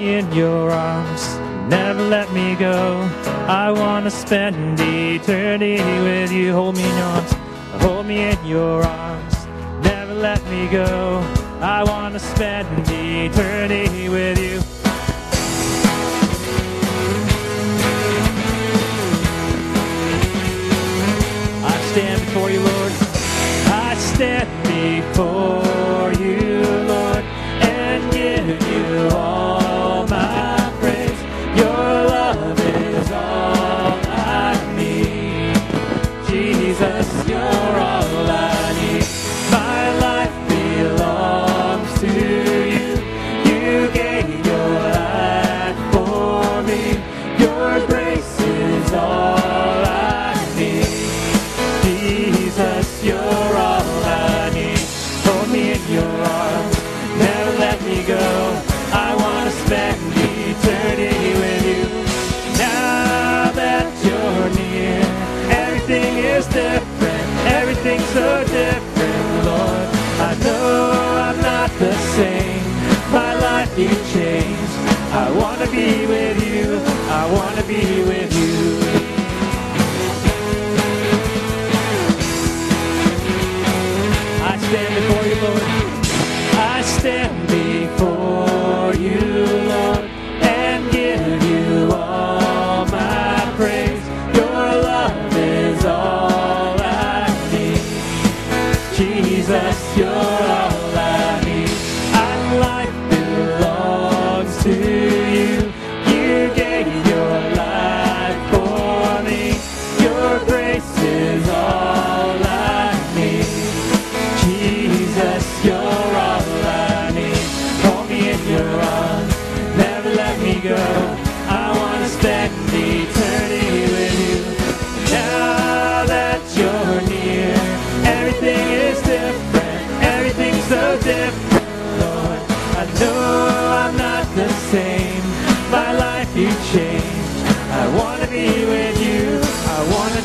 in your arms. Never let me go. I want to spend eternity with you. Hold me in your arms. Hold me in your arms. Never let me go. I want to spend eternity with you. Yes, you're all I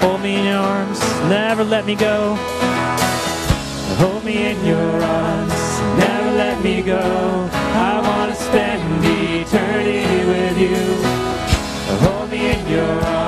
Hold me in your arms, never let me go. Hold me in your arms, never let me go. I want to spend eternity with you. Hold me in your arms.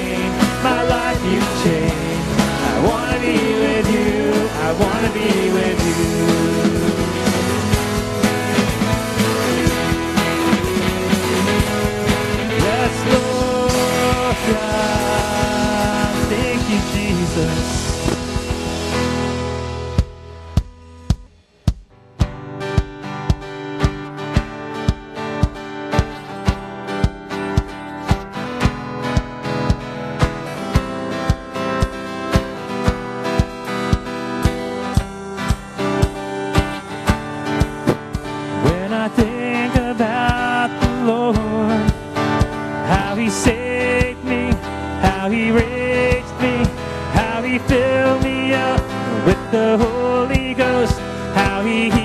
he saved me, how he raised me, how he filled me up with the Holy Ghost, how he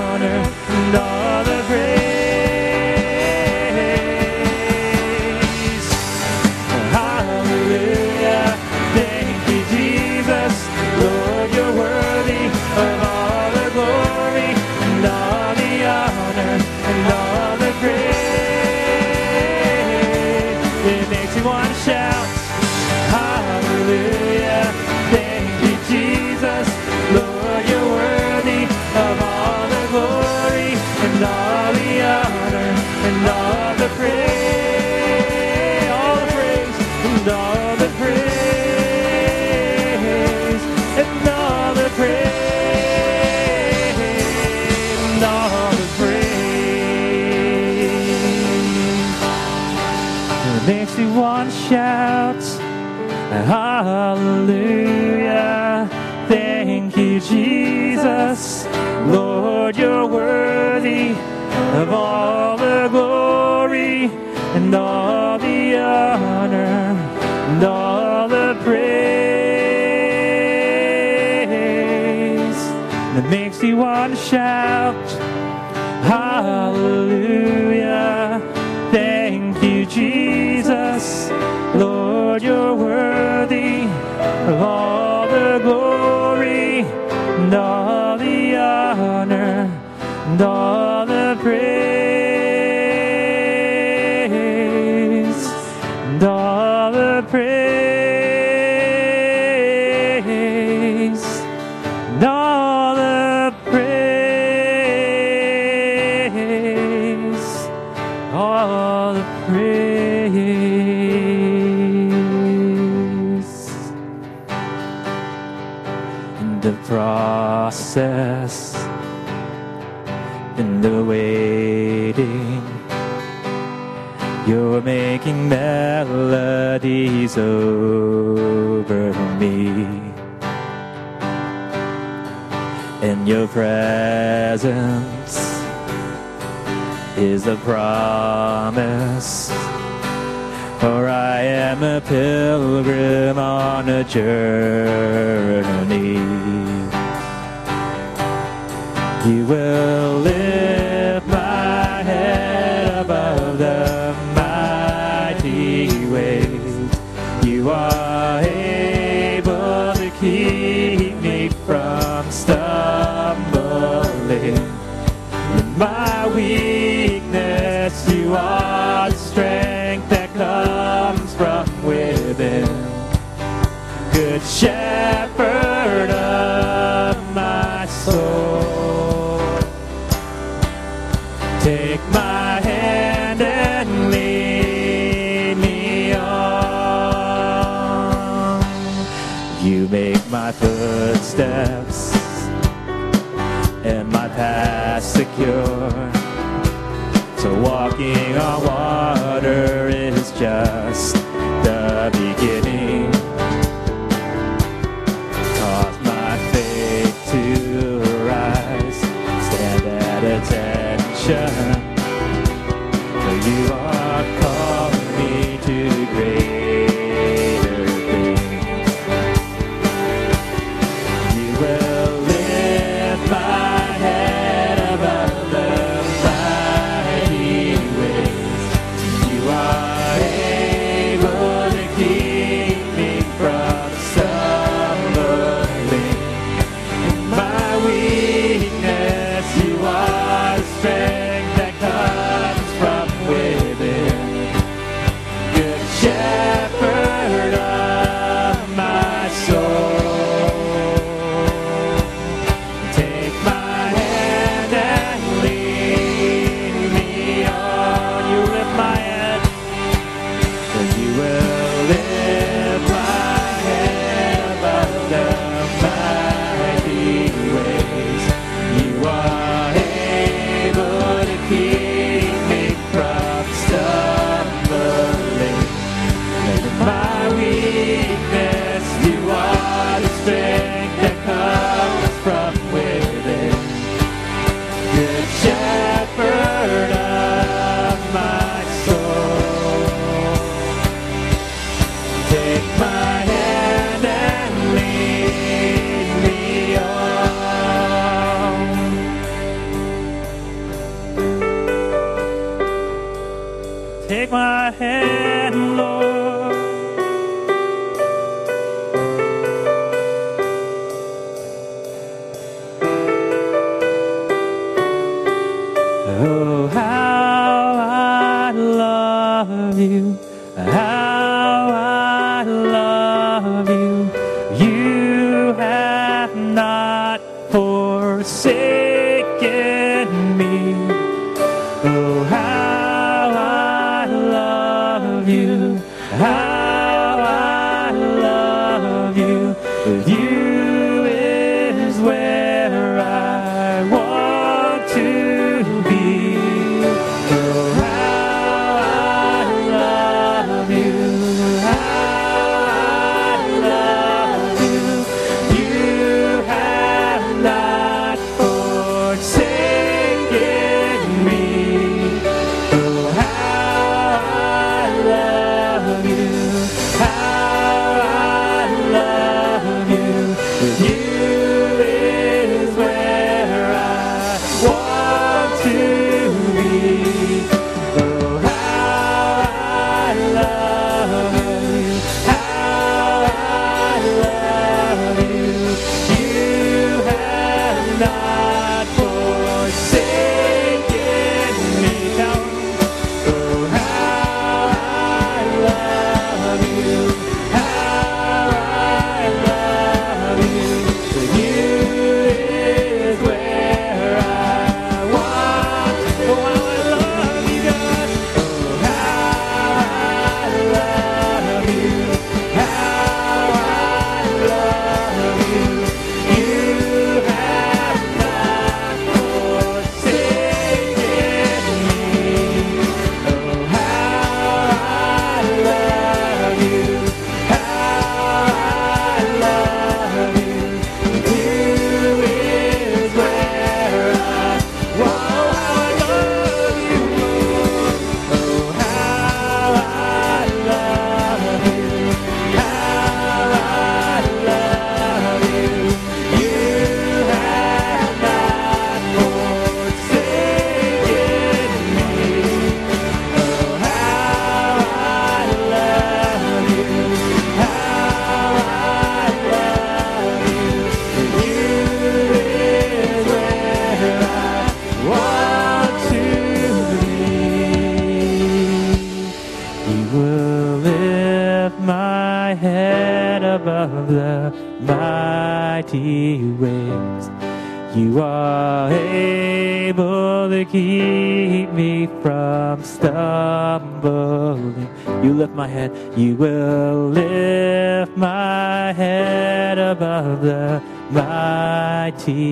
honor and all. Hallelujah. Thank you, Jesus. Lord, you're worthy of all the glory and all the honor and all the praise that makes me want to shout. Hallelujah. and all the honor and all the praise and all the praise and all the praise all the praise. process in the waiting. You're making melodies over me. In your presence is a promise. For I am a pilgrim on a journey. You will lift my head above the mighty waves. You are able to keep me from stumbling. My weakness. Forsaken me.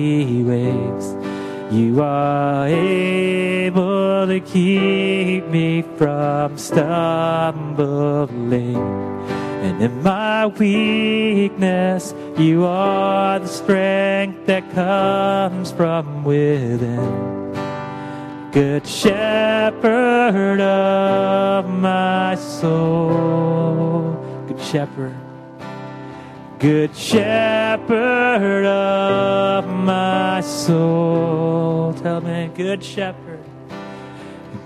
Mighty waves. You are able to keep me from stumbling. And in my weakness, you are the strength that comes from within. Good shepherd of my soul. Good shepherd. Good shepherd of my soul. Tell me, good shepherd.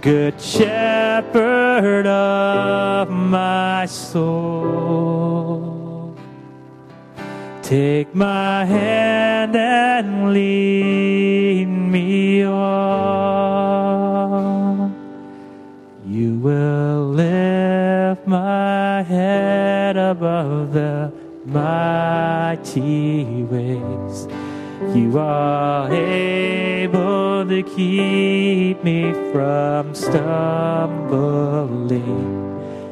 Good shepherd of my soul. Take my hand and lead me on. You will lift my head above the mighty waves. You are able to keep me from stumbling.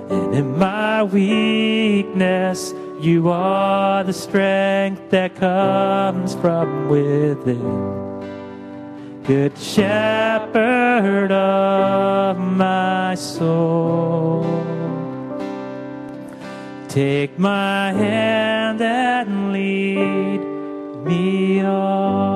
And in my weakness, you are the strength that comes from within. Good shepherd of my soul. Take my hand and lead me on.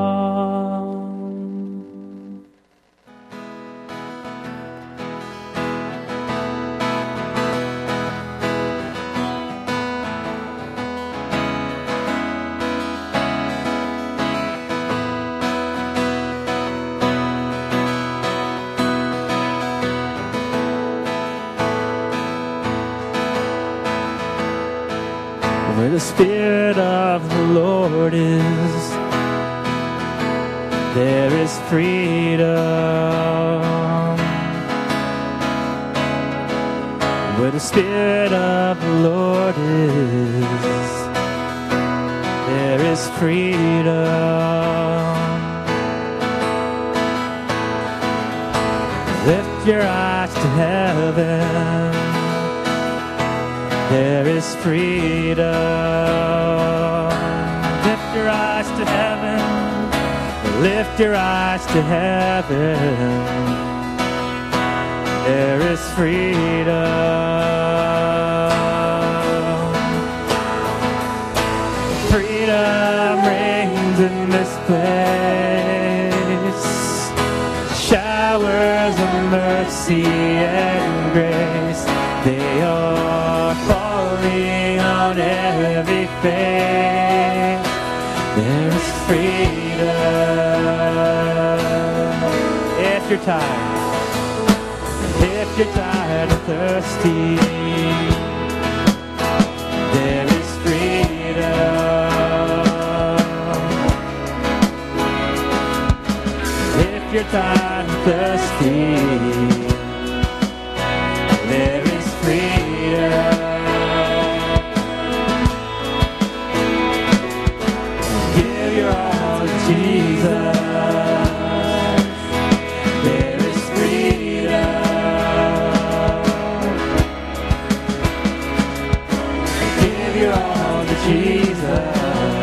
Where the Spirit of the Lord is, there is freedom. Where the Spirit of the Lord is, there is freedom. Lift your eyes to heaven there is freedom. Lift your eyes to heaven. Lift your eyes to heaven. There is freedom. Freedom reigns in this place. Showers of mercy There is freedom. If you're tired, if you're tired and thirsty, there is freedom. If you're tired and thirsty, Give your all to Jesus.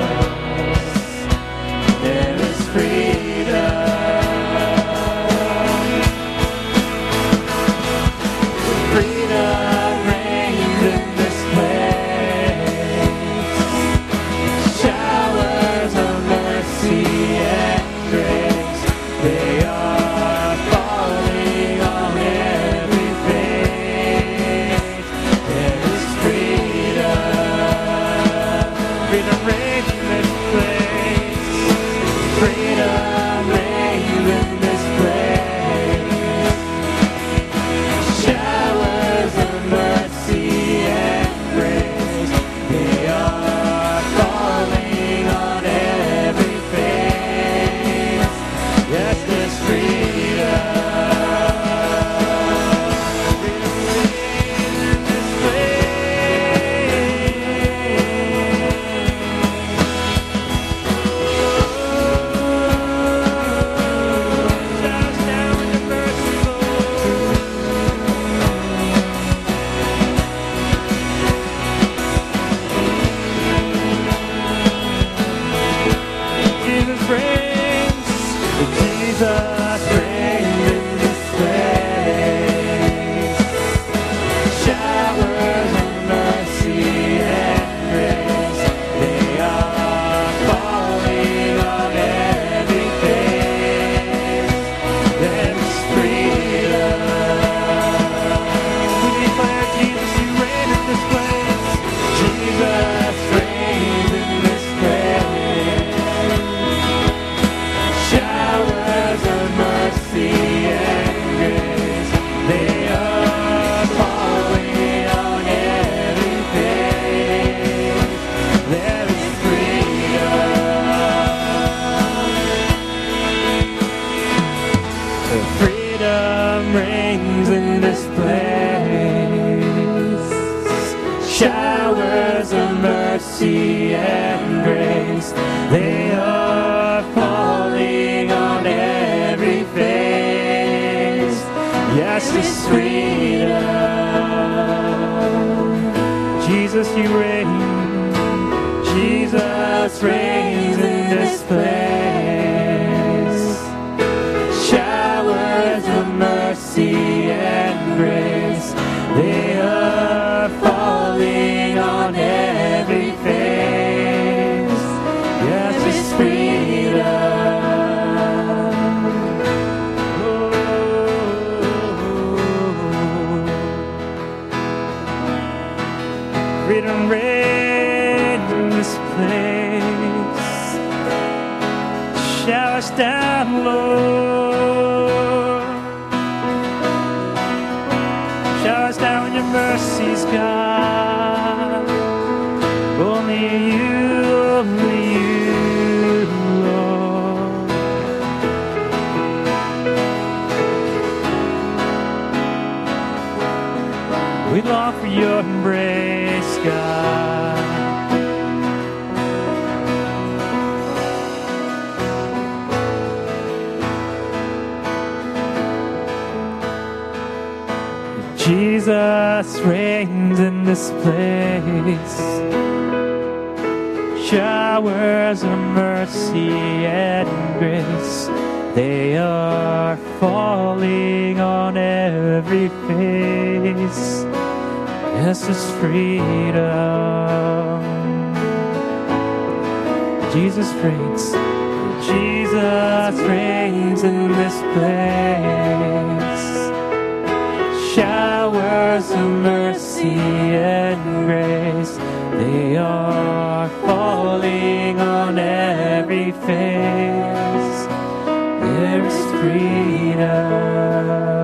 You reign. Jesus reigns in this place. Showers of mercy and grace, they are falling on every Jesus reigns in this place. Showers of mercy and grace, they are falling on every face. Yes, it's freedom. Jesus reigns. Jesus reigns in this place. Mercy and grace, they are falling on every face. There is freedom.